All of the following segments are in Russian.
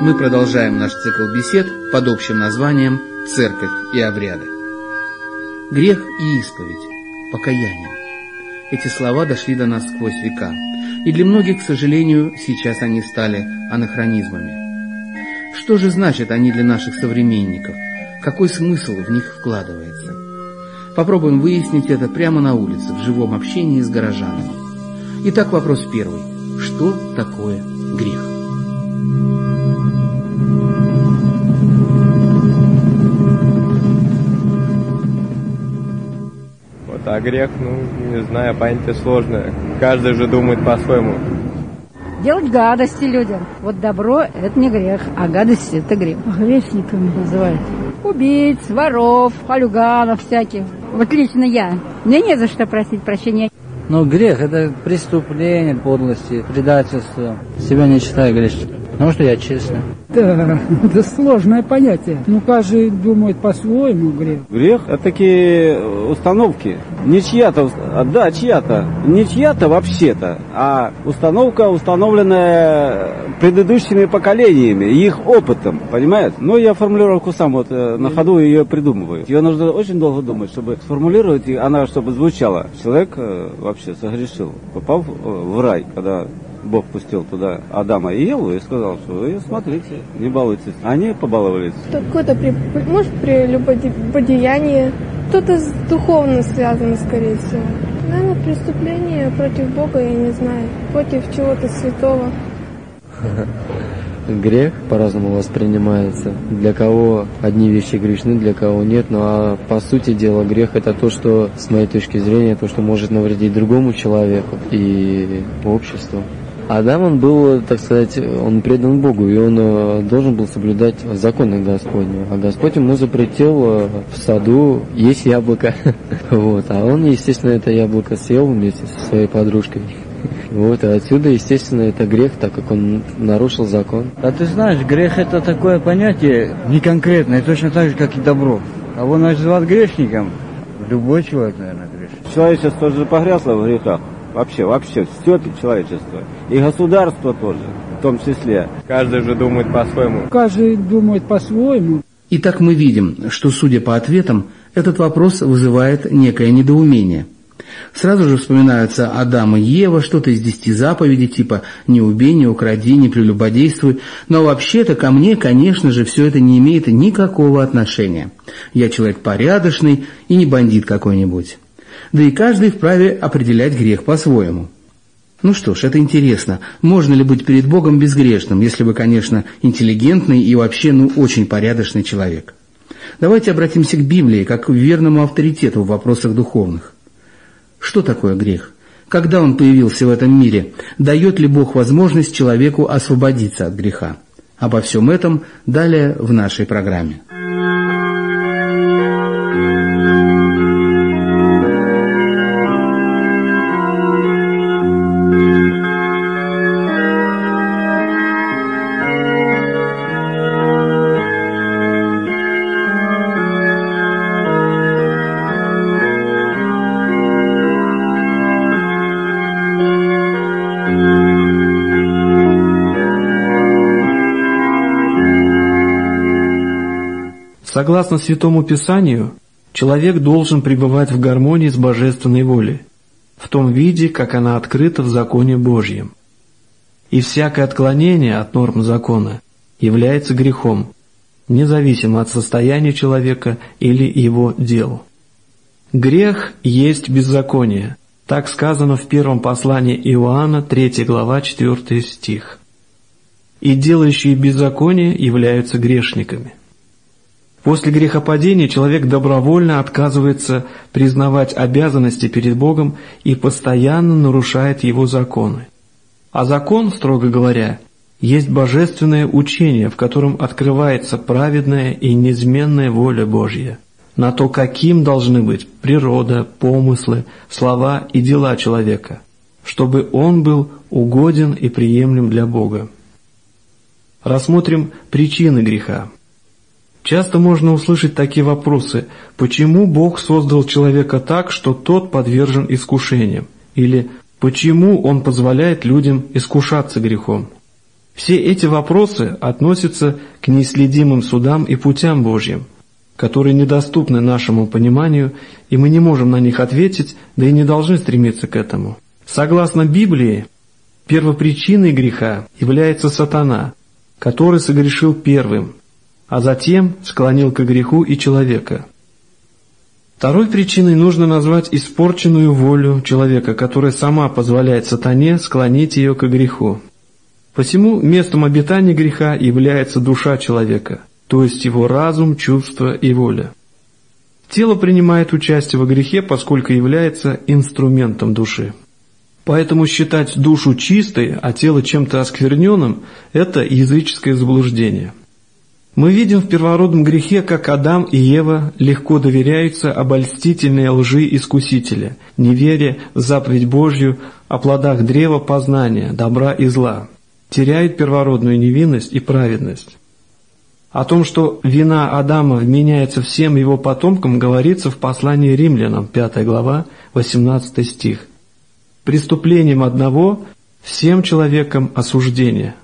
мы продолжаем наш цикл бесед под общим названием «Церковь и обряды». Грех и исповедь, покаяние. Эти слова дошли до нас сквозь века, и для многих, к сожалению, сейчас они стали анахронизмами. Что же значит они для наших современников? Какой смысл в них вкладывается? Попробуем выяснить это прямо на улице, в живом общении с горожанами. Итак, вопрос первый. Что такое грех? А грех, ну, не знаю, понятие сложное. Каждый же думает по-своему. Делать гадости людям. Вот добро – это не грех, а гадость – это грех. Грешниками называют. Убийц, воров, полюганов всяких. Вот лично я. Мне не за что просить прощения. Но грех – это преступление, подлости, предательство. Себя не считаю грешником. Потому что я честный. Да, это сложное понятие. Ну, каждый думает по-своему грех. Грех – это такие установки. Не чья-то, а, да, чья-то. Не чья-то вообще-то, а установка, установленная предыдущими поколениями, их опытом, понимаете? Но я формулировку сам вот э, на ходу ее придумываю. Ее нужно очень долго думать, чтобы сформулировать, и она чтобы звучала. Человек э, вообще согрешил, попал в, в рай, когда Бог пустил туда Адама и Еву и сказал, что вы смотрите, не балуйтесь. Они побаловались. Какое-то при, может прелюбодеяние, что-то духовно связано, скорее всего. Наверное, преступление против Бога, я не знаю, против чего-то святого. Грех по-разному воспринимается. Для кого одни вещи грешны, для кого нет. Ну а по сути дела грех это то, что, с моей точки зрения, то, что может навредить другому человеку и обществу. Адам, он был, так сказать, он предан Богу, и он э, должен был соблюдать законы Господню. А Господь ему запретил э, в саду есть яблоко. Вот. А он, естественно, это яблоко съел вместе со своей подружкой. Вот, и отсюда, естественно, это грех, так как он нарушил закон. А ты знаешь, грех это такое понятие не конкретное, точно так же, как и добро. А он называть грешником, любой человек, наверное, грешит. Человечество же погрязло в грехах. Вообще, вообще, все человечество. И государство тоже, в том числе. Каждый же думает по-своему. Каждый думает по-своему. Итак, мы видим, что, судя по ответам, этот вопрос вызывает некое недоумение. Сразу же вспоминаются Адам и Ева, что-то из десяти заповедей, типа «не убей, не укради, не прелюбодействуй». Но вообще-то ко мне, конечно же, все это не имеет никакого отношения. Я человек порядочный и не бандит какой-нибудь да и каждый вправе определять грех по-своему. Ну что ж, это интересно. Можно ли быть перед Богом безгрешным, если вы, конечно, интеллигентный и вообще, ну, очень порядочный человек? Давайте обратимся к Библии, как к верному авторитету в вопросах духовных. Что такое грех? Когда он появился в этом мире? Дает ли Бог возможность человеку освободиться от греха? Обо всем этом далее в нашей программе. Согласно Святому Писанию, человек должен пребывать в гармонии с божественной волей, в том виде, как она открыта в законе Божьем. И всякое отклонение от норм закона является грехом, независимо от состояния человека или его дел. Грех есть беззаконие, так сказано в первом послании Иоанна, 3 глава, 4 стих. И делающие беззаконие являются грешниками. После грехопадения человек добровольно отказывается признавать обязанности перед Богом и постоянно нарушает Его законы. А закон, строго говоря, есть божественное учение, в котором открывается праведная и неизменная воля Божья на то, каким должны быть природа, помыслы, слова и дела человека, чтобы он был угоден и приемлем для Бога. Рассмотрим причины греха. Часто можно услышать такие вопросы «Почему Бог создал человека так, что тот подвержен искушениям?» или «Почему Он позволяет людям искушаться грехом?» Все эти вопросы относятся к неисследимым судам и путям Божьим, которые недоступны нашему пониманию, и мы не можем на них ответить, да и не должны стремиться к этому. Согласно Библии, первопричиной греха является сатана, который согрешил первым, а затем склонил к греху и человека. Второй причиной нужно назвать испорченную волю человека, которая сама позволяет сатане склонить ее к греху. Посему местом обитания греха является душа человека, то есть его разум, чувства и воля. Тело принимает участие во грехе, поскольку является инструментом души. Поэтому считать душу чистой, а тело чем-то оскверненным – это языческое заблуждение. Мы видим в первородном грехе, как Адам и Ева легко доверяются обольстительной лжи искусителя, не веря в заповедь Божью о плодах древа познания, добра и зла, теряют первородную невинность и праведность. О том, что вина Адама вменяется всем его потомкам, говорится в послании римлянам, 5 глава, 18 стих. Преступлением одного всем человекам осуждение.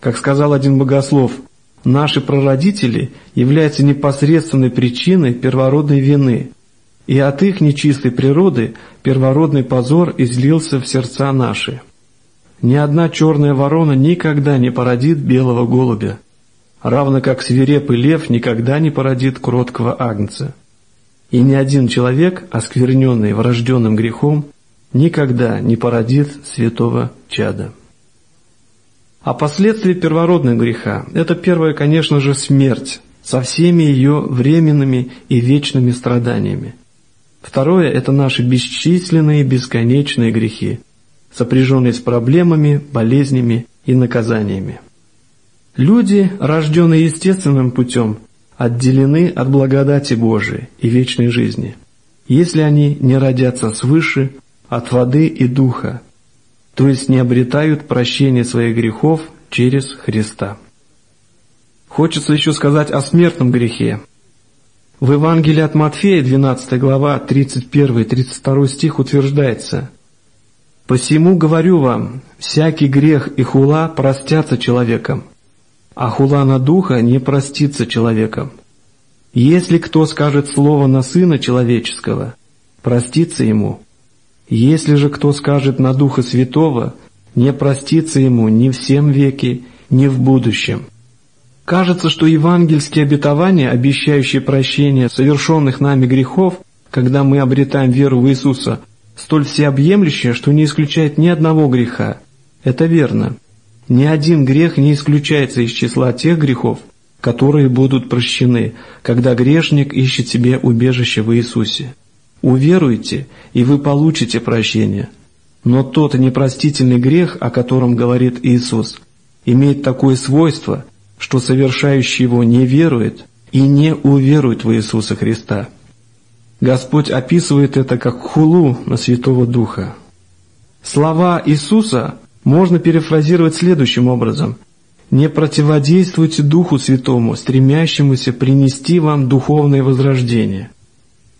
Как сказал один богослов, Наши прародители являются непосредственной причиной первородной вины, и от их нечистой природы первородный позор излился в сердца наши. Ни одна черная ворона никогда не породит белого голубя, равно как свирепый лев никогда не породит кроткого агнца. И ни один человек, оскверненный врожденным грехом, никогда не породит святого чада. А последствия первородного греха – это первое, конечно же, смерть со всеми ее временными и вечными страданиями. Второе – это наши бесчисленные бесконечные грехи, сопряженные с проблемами, болезнями и наказаниями. Люди, рожденные естественным путем, отделены от благодати Божией и вечной жизни, если они не родятся свыше от воды и духа, то есть не обретают прощения своих грехов через Христа. Хочется еще сказать о смертном грехе. В Евангелии от Матфея, 12 глава, 31-32 стих утверждается «Посему говорю вам, всякий грех и хула простятся человеком, а хула на духа не простится человеком. Если кто скажет слово на Сына Человеческого, простится ему, если же кто скажет на Духа Святого, не простится ему ни в всем веке, ни в будущем. Кажется, что евангельские обетования, обещающие прощение совершенных нами грехов, когда мы обретаем веру в Иисуса, столь всеобъемлющие, что не исключает ни одного греха. Это верно. Ни один грех не исключается из числа тех грехов, которые будут прощены, когда грешник ищет себе убежище в Иисусе. Уверуйте, и вы получите прощение. Но тот непростительный грех, о котором говорит Иисус, имеет такое свойство, что совершающий его не верует и не уверует в Иисуса Христа. Господь описывает это как хулу на Святого Духа. Слова Иисуса можно перефразировать следующим образом. «Не противодействуйте Духу Святому, стремящемуся принести вам духовное возрождение».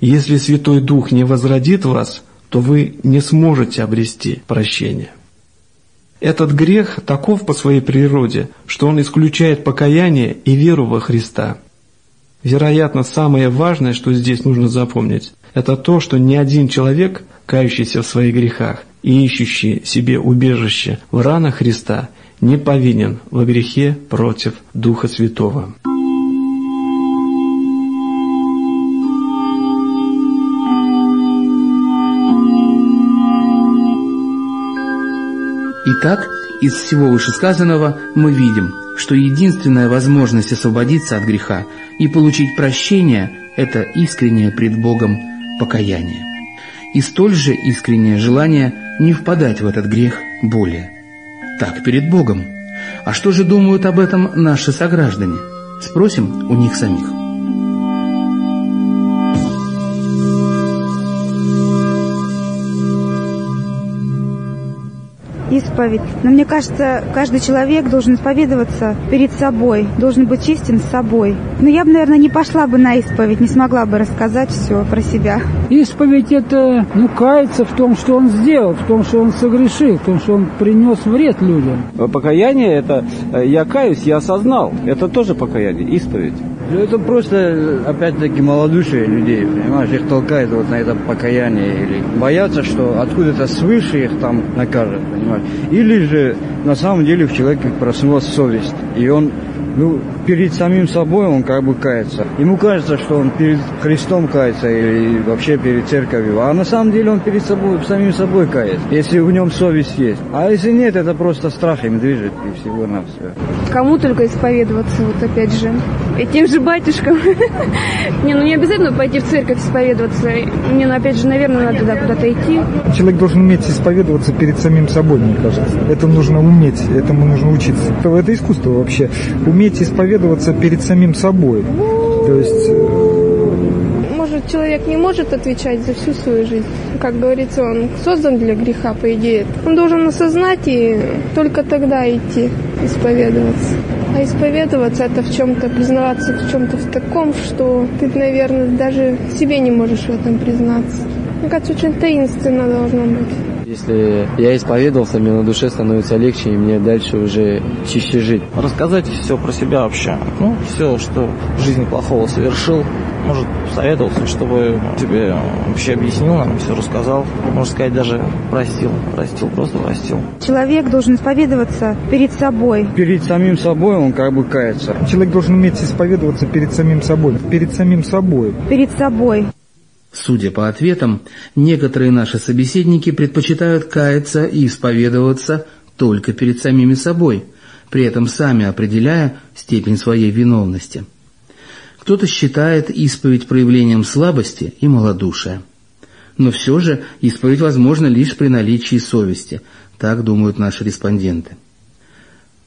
Если Святой Дух не возродит вас, то вы не сможете обрести прощение. Этот грех таков по своей природе, что он исключает покаяние и веру во Христа. Вероятно, самое важное, что здесь нужно запомнить, это то, что ни один человек, кающийся в своих грехах и ищущий себе убежище в ранах Христа, не повинен во грехе против Духа Святого. Итак, из всего вышесказанного мы видим, что единственная возможность освободиться от греха и получить прощение – это искреннее пред Богом покаяние. И столь же искреннее желание не впадать в этот грех более. Так перед Богом. А что же думают об этом наши сограждане? Спросим у них самих. Исповедь. Но мне кажется, каждый человек должен исповедоваться перед собой, должен быть честен с собой. Но я бы, наверное, не пошла бы на исповедь, не смогла бы рассказать все про себя. Исповедь это, ну, каяться в том, что он сделал, в том, что он согрешил, в том, что он принес вред людям. Покаяние это э, я каюсь, я осознал. Это тоже покаяние, исповедь. Ну, это просто, опять-таки, малодушие людей, понимаешь, их толкает вот на это покаяние, или боятся, что откуда-то свыше их там накажет, понимаешь. Или же, на самом деле, в человеке проснулась совесть, и он ну, перед самим собой он как бы кается. Ему кажется, что он перед Христом кается или вообще перед церковью, а на самом деле он перед собой, самим собой кается, если в нем совесть есть. А если нет, это просто страх им движет и всего на все. Кому только исповедоваться, вот опять же. Этим же батюшкам. Не, ну не обязательно пойти в церковь исповедоваться. Не, ну опять же, наверное, надо туда куда-то идти. Человек должен уметь исповедоваться перед самим собой, мне кажется. Это нужно уметь, этому нужно учиться. Это искусство вообще. Уметь исповедоваться перед самим собой. То есть может, человек не может отвечать за всю свою жизнь. Как говорится, он создан для греха, по идее. Он должен осознать и только тогда идти исповедоваться. А исповедоваться это в чем-то, признаваться в чем-то в таком, что ты, наверное, даже себе не можешь в этом признаться. Мне кажется, очень таинственно должно быть. Если я исповедовался, мне на душе становится легче, и мне дальше уже чище жить. Рассказать все про себя вообще. Ну, все, что в жизни плохого совершил. Может, советовался, чтобы тебе вообще объяснил нам, все рассказал. Можно сказать, даже простил. Простил, просто простил. Человек должен исповедоваться перед собой. Перед самим собой он как бы кается. Человек должен уметь исповедоваться перед самим собой. Перед самим собой. Перед собой. Судя по ответам, некоторые наши собеседники предпочитают каяться и исповедоваться только перед самими собой, при этом сами определяя степень своей виновности. Кто-то считает исповедь проявлением слабости и малодушия. Но все же исповедь возможна лишь при наличии совести, так думают наши респонденты.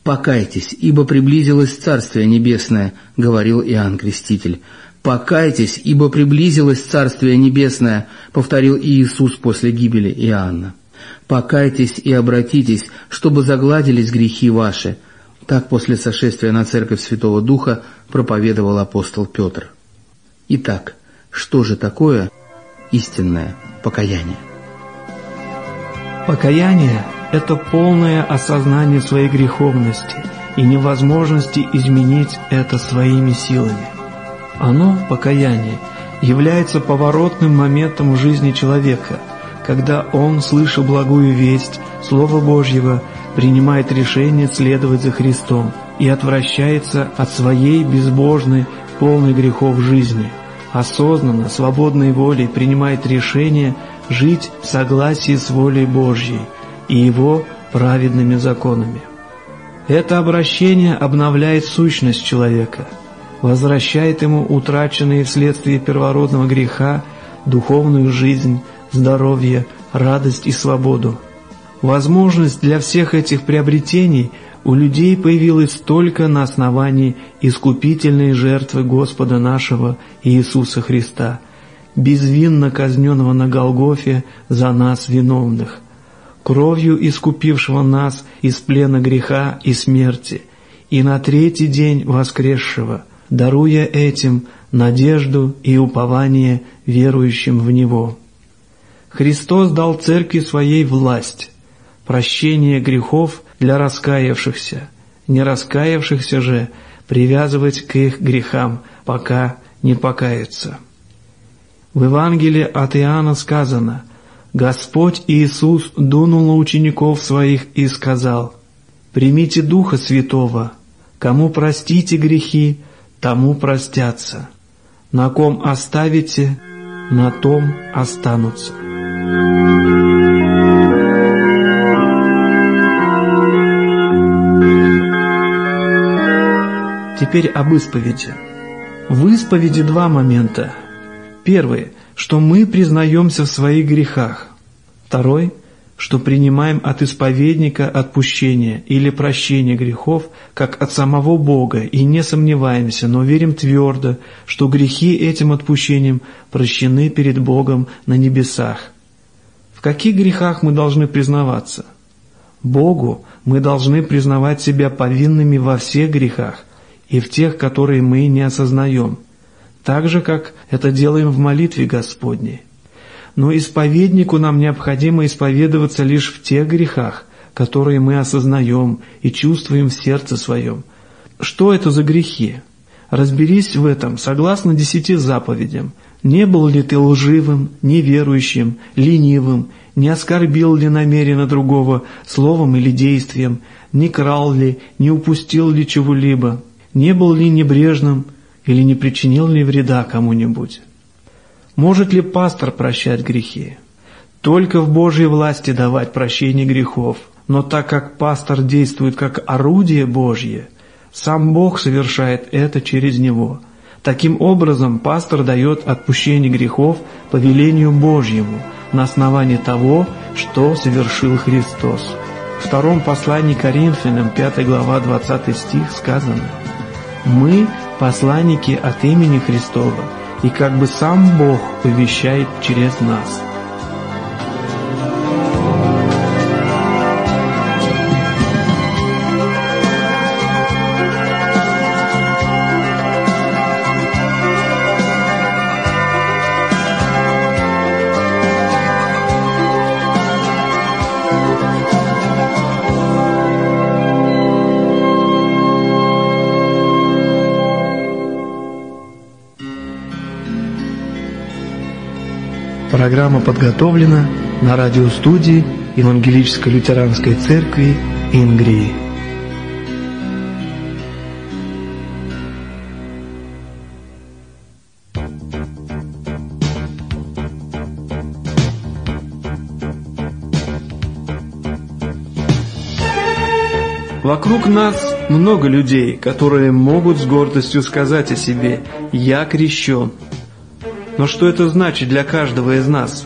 «Покайтесь, ибо приблизилось Царствие Небесное», — говорил Иоанн Креститель, «Покайтесь, ибо приблизилось Царствие Небесное», — повторил Иисус после гибели Иоанна. «Покайтесь и обратитесь, чтобы загладились грехи ваши», — так после сошествия на Церковь Святого Духа проповедовал апостол Петр. Итак, что же такое истинное покаяние? Покаяние – это полное осознание своей греховности и невозможности изменить это своими силами. Оно, покаяние, является поворотным моментом в жизни человека, когда он, слыша благую весть, Слова Божьего, принимает решение следовать за Христом и отвращается от своей безбожной, полной грехов жизни, осознанно, свободной волей принимает решение жить в согласии с волей Божьей и Его праведными законами. Это обращение обновляет сущность человека – возвращает ему утраченные вследствие первородного греха духовную жизнь, здоровье, радость и свободу. Возможность для всех этих приобретений у людей появилась только на основании искупительной жертвы Господа нашего Иисуса Христа, безвинно казненного на Голгофе за нас виновных, кровью искупившего нас из плена греха и смерти, и на третий день воскресшего – даруя этим надежду и упование верующим в Него. Христос дал Церкви Своей власть, прощение грехов для раскаявшихся, не раскаявшихся же привязывать к их грехам, пока не покаются. В Евангелии от Иоанна сказано «Господь Иисус дунул на учеников своих и сказал, «Примите Духа Святого, кому простите грехи, тому простятся. На ком оставите, на том останутся. Теперь об исповеди. В исповеди два момента. Первый, что мы признаемся в своих грехах. Второй – что принимаем от исповедника отпущение или прощение грехов, как от самого Бога, и не сомневаемся, но верим твердо, что грехи этим отпущением прощены перед Богом на небесах. В каких грехах мы должны признаваться? Богу мы должны признавать себя повинными во всех грехах и в тех, которые мы не осознаем, так же, как это делаем в молитве Господней. Но исповеднику нам необходимо исповедоваться лишь в тех грехах, которые мы осознаем и чувствуем в сердце своем. Что это за грехи? Разберись в этом согласно десяти заповедям. Не был ли ты лживым, неверующим, ленивым, не оскорбил ли намеренно другого словом или действием, не крал ли, не упустил ли чего-либо, не был ли небрежным или не причинил ли вреда кому-нибудь. Может ли пастор прощать грехи? Только в Божьей власти давать прощение грехов, но так как пастор действует как орудие Божье, сам Бог совершает это через него. Таким образом, пастор дает отпущение грехов по велению Божьему – на основании того, что совершил Христос. В втором послании Коринфянам, 5 глава, 20 стих сказано «Мы – посланники от имени Христова, и как бы сам Бог повещает через нас». Программа подготовлена на радиостудии Евангелической лютеранской церкви Ингрии. Вокруг нас много людей, которые могут с гордостью сказать о себе «Я крещен», но что это значит для каждого из нас?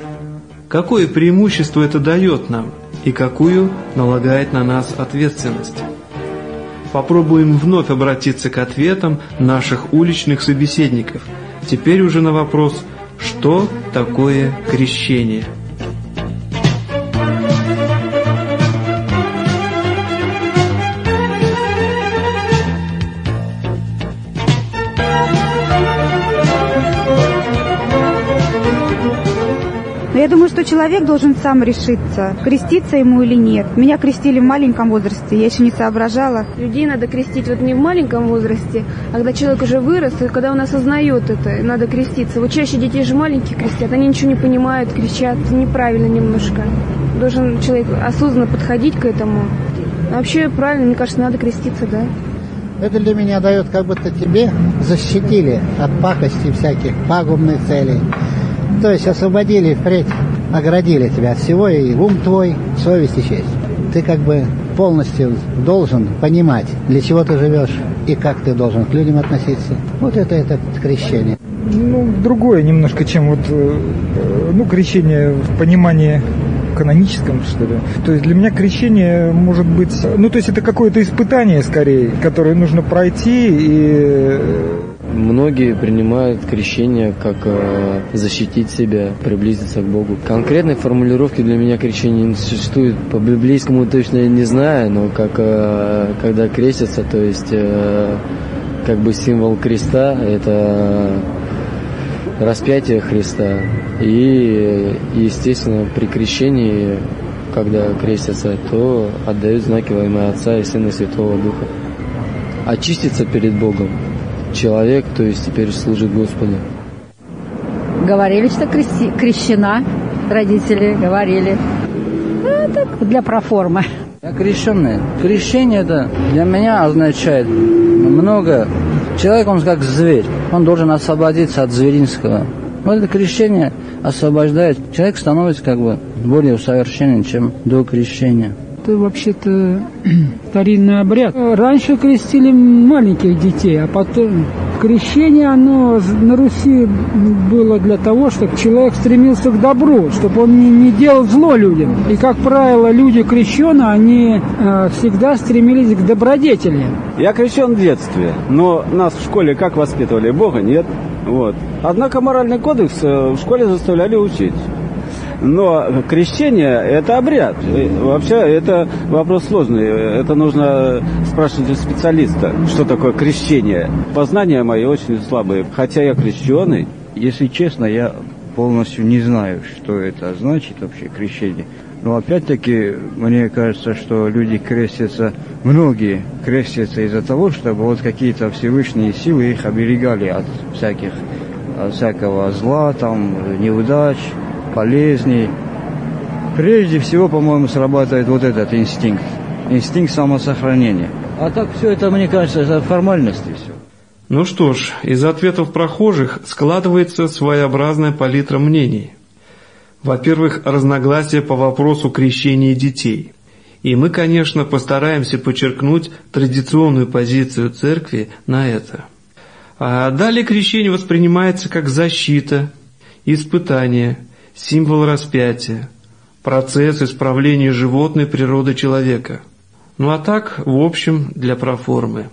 Какое преимущество это дает нам и какую налагает на нас ответственность? Попробуем вновь обратиться к ответам наших уличных собеседников. Теперь уже на вопрос, что такое крещение – человек должен сам решиться, креститься ему или нет. Меня крестили в маленьком возрасте, я еще не соображала. Людей надо крестить вот не в маленьком возрасте, а когда человек уже вырос, и когда он осознает это, надо креститься. Вот чаще детей же маленьких крестят, они ничего не понимают, кричат неправильно немножко. Должен человек осознанно подходить к этому. Вообще правильно, мне кажется, надо креститься, да. Это для меня дает, как будто тебе защитили от пакости всяких пагубных целей. То есть освободили впредь, оградили тебя от всего, и ум твой, совесть и честь. Ты как бы полностью должен понимать, для чего ты живешь и как ты должен к людям относиться. Вот это это крещение. Ну, другое немножко, чем вот, э, ну, крещение в понимании каноническом, что ли. То есть для меня крещение может быть... Ну, то есть это какое-то испытание, скорее, которое нужно пройти и Многие принимают крещение как э, защитить себя, приблизиться к Богу. Конкретной формулировки для меня крещения не существует. По библейскому точно не знаю, но как э, когда крестятся, то есть э, как бы символ креста это распятие Христа. И, естественно, при крещении, когда крестятся, то отдают знаки во имя Отца и Сына и Святого Духа. Очиститься перед Богом человек, то есть теперь служит Господу. Говорили, что крести, крещена, родители говорили. Ну, так, для проформы. Я крещенный. Крещение это для меня означает много. Человек, он как зверь. Он должен освободиться от зверинского. Вот это крещение освобождает. Человек становится как бы более усовершенен, чем до крещения это вообще-то старинный обряд. Раньше крестили маленьких детей, а потом крещение, оно на Руси было для того, чтобы человек стремился к добру, чтобы он не, не делал зло людям. И, как правило, люди крещеные, они э, всегда стремились к добродетели. Я крещен в детстве, но нас в школе как воспитывали? Бога нет. Вот. Однако моральный кодекс э, в школе заставляли учить. Но крещение – это обряд. Вообще, это вопрос сложный. Это нужно спрашивать у специалиста, что такое крещение. Познания мои очень слабые, хотя я крещеный. Если честно, я полностью не знаю, что это значит вообще крещение. Но опять-таки, мне кажется, что люди крестятся, многие крестятся из-за того, чтобы вот какие-то Всевышние силы их оберегали от всяких, от всякого зла, там, неудач, болезней. Прежде всего, по-моему, срабатывает вот этот инстинкт. Инстинкт самосохранения. А так все это, мне кажется, это формальности все. Ну что ж, из ответов прохожих складывается своеобразная палитра мнений – во-первых, разногласия по вопросу крещения детей. И мы, конечно, постараемся подчеркнуть традиционную позицию церкви на это. А далее крещение воспринимается как защита, испытание, символ распятия, процесс исправления животной природы человека. Ну а так, в общем, для проформы.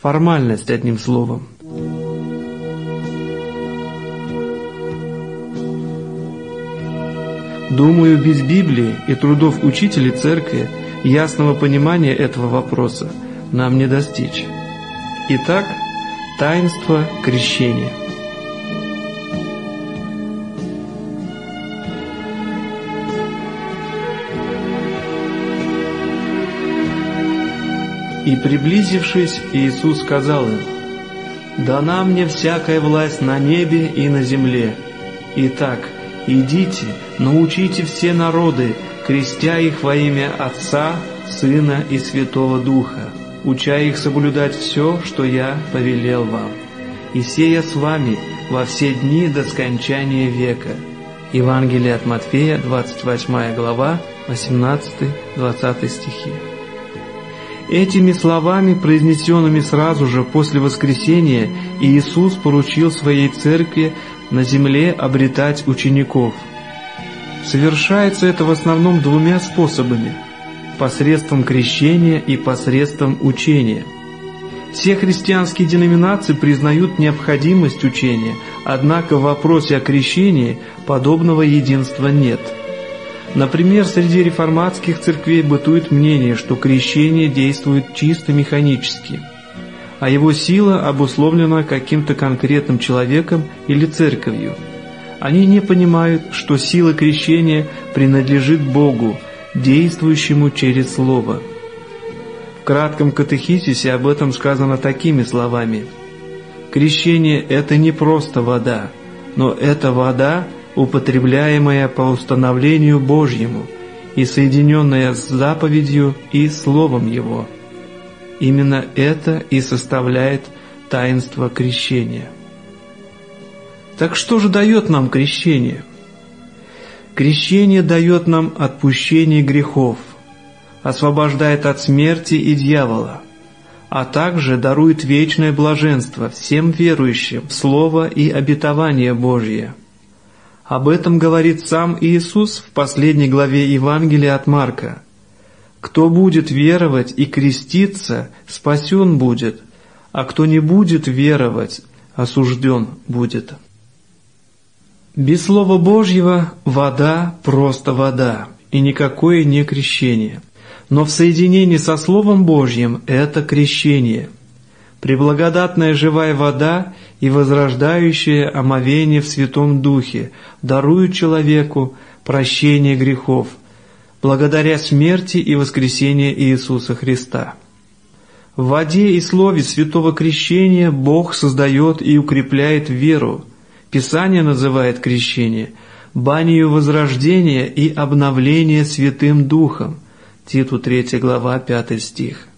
Формальность, одним словом. Думаю, без Библии и трудов учителей церкви ясного понимания этого вопроса нам не достичь. Итак, таинство крещения. И приблизившись, Иисус сказал им, «Дана мне всякая власть на небе и на земле. Итак, «Идите, научите все народы, крестя их во имя Отца, Сына и Святого Духа, уча их соблюдать все, что я повелел вам. И сея с вами во все дни до скончания века». Евангелие от Матфея, 28 глава, 18-20 стихи. Этими словами, произнесенными сразу же после воскресения, Иисус поручил своей церкви на земле обретать учеников. Совершается это в основном двумя способами – посредством крещения и посредством учения. Все христианские деноминации признают необходимость учения, однако в вопросе о крещении подобного единства нет. Например, среди реформатских церквей бытует мнение, что крещение действует чисто механически – а его сила обусловлена каким-то конкретным человеком или церковью. Они не понимают, что сила крещения принадлежит Богу, действующему через Слово. В кратком катехизисе об этом сказано такими словами. Крещение – это не просто вода, но это вода, употребляемая по установлению Божьему и соединенная с заповедью и Словом Его – Именно это и составляет таинство крещения. Так что же дает нам крещение? Крещение дает нам отпущение грехов, освобождает от смерти и дьявола, а также дарует вечное блаженство всем верующим в Слово и обетование Божье. Об этом говорит сам Иисус в последней главе Евангелия от Марка – кто будет веровать и креститься, спасен будет, а кто не будет веровать, осужден будет. Без Слова Божьего вода просто вода, и никакое не крещение. Но в соединении со Словом Божьим это крещение. Преблагодатная живая вода и возрождающее омовение в Святом Духе даруют человеку прощение грехов – благодаря смерти и воскресению Иисуса Христа. В воде и слове святого крещения Бог создает и укрепляет веру. Писание называет крещение банию возрождения и обновления Святым Духом. Титу 3 глава 5 стих.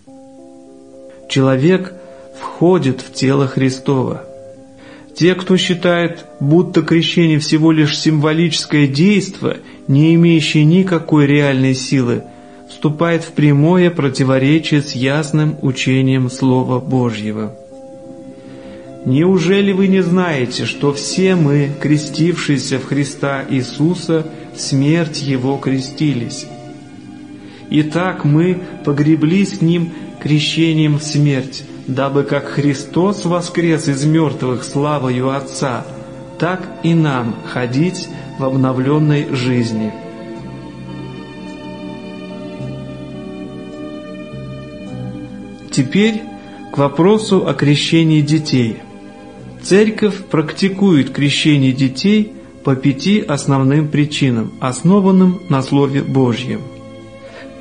Человек входит в тело Христова. Те, кто считает, будто крещение всего лишь символическое действие не имеющий никакой реальной силы, вступает в прямое противоречие с ясным учением Слова Божьего. Неужели вы не знаете, что все мы, крестившиеся в Христа Иисуса, в смерть Его крестились? Итак, мы погребли с Ним крещением в смерть, дабы как Христос воскрес из мертвых славою Отца, так и нам ходить в обновленной жизни. Теперь к вопросу о крещении детей. Церковь практикует крещение детей по пяти основным причинам, основанным на Слове Божьем.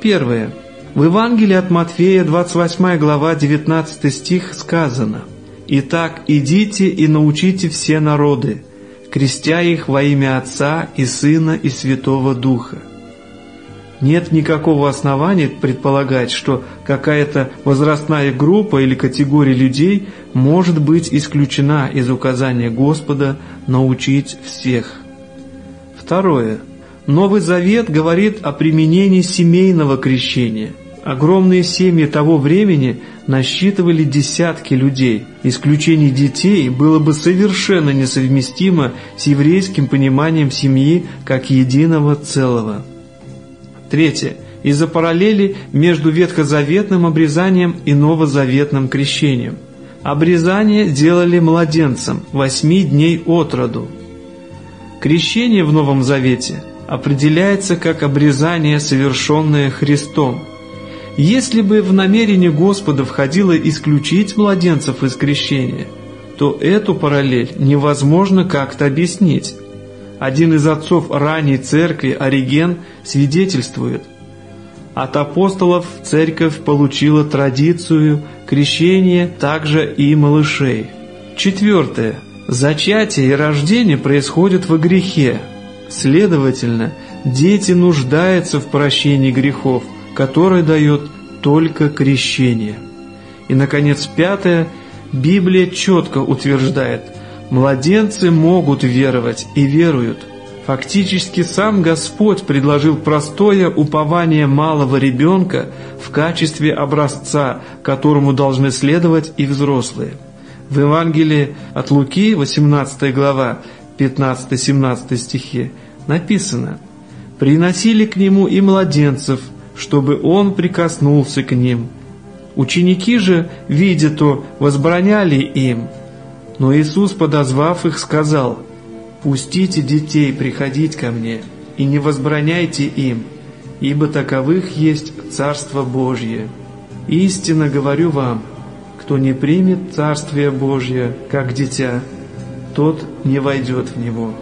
Первое. В Евангелии от Матфея, 28 глава, 19 стих сказано «Итак, идите и научите все народы, крестя их во имя Отца и Сына и Святого Духа». Нет никакого основания предполагать, что какая-то возрастная группа или категория людей может быть исключена из указания Господа научить всех. Второе. Новый Завет говорит о применении семейного крещения. Огромные семьи того времени насчитывали десятки людей. Исключение детей было бы совершенно несовместимо с еврейским пониманием семьи как единого целого. Третье. Из-за параллели между ветхозаветным обрезанием и новозаветным крещением. Обрезание делали младенцам восьми дней от роду. Крещение в Новом Завете определяется как обрезание, совершенное Христом. Если бы в намерение Господа входило исключить младенцев из крещения, то эту параллель невозможно как-то объяснить. Один из отцов ранней церкви, Ориген, свидетельствует, от апостолов церковь получила традицию крещения также и малышей. Четвертое. Зачатие и рождение происходят во грехе. Следовательно, дети нуждаются в прощении грехов, которое дает только крещение. И, наконец, пятое. Библия четко утверждает – Младенцы могут веровать и веруют. Фактически сам Господь предложил простое упование малого ребенка в качестве образца, которому должны следовать и взрослые. В Евангелии от Луки, 18 глава, 15-17 стихи, написано «Приносили к нему и младенцев, чтобы он прикоснулся к ним. Ученики же, видя то, возбраняли им, но Иисус, подозвав их, сказал, «Пустите детей приходить ко мне, и не возбраняйте им, ибо таковых есть Царство Божье. Истинно говорю вам, кто не примет Царствие Божье, как дитя, тот не войдет в него».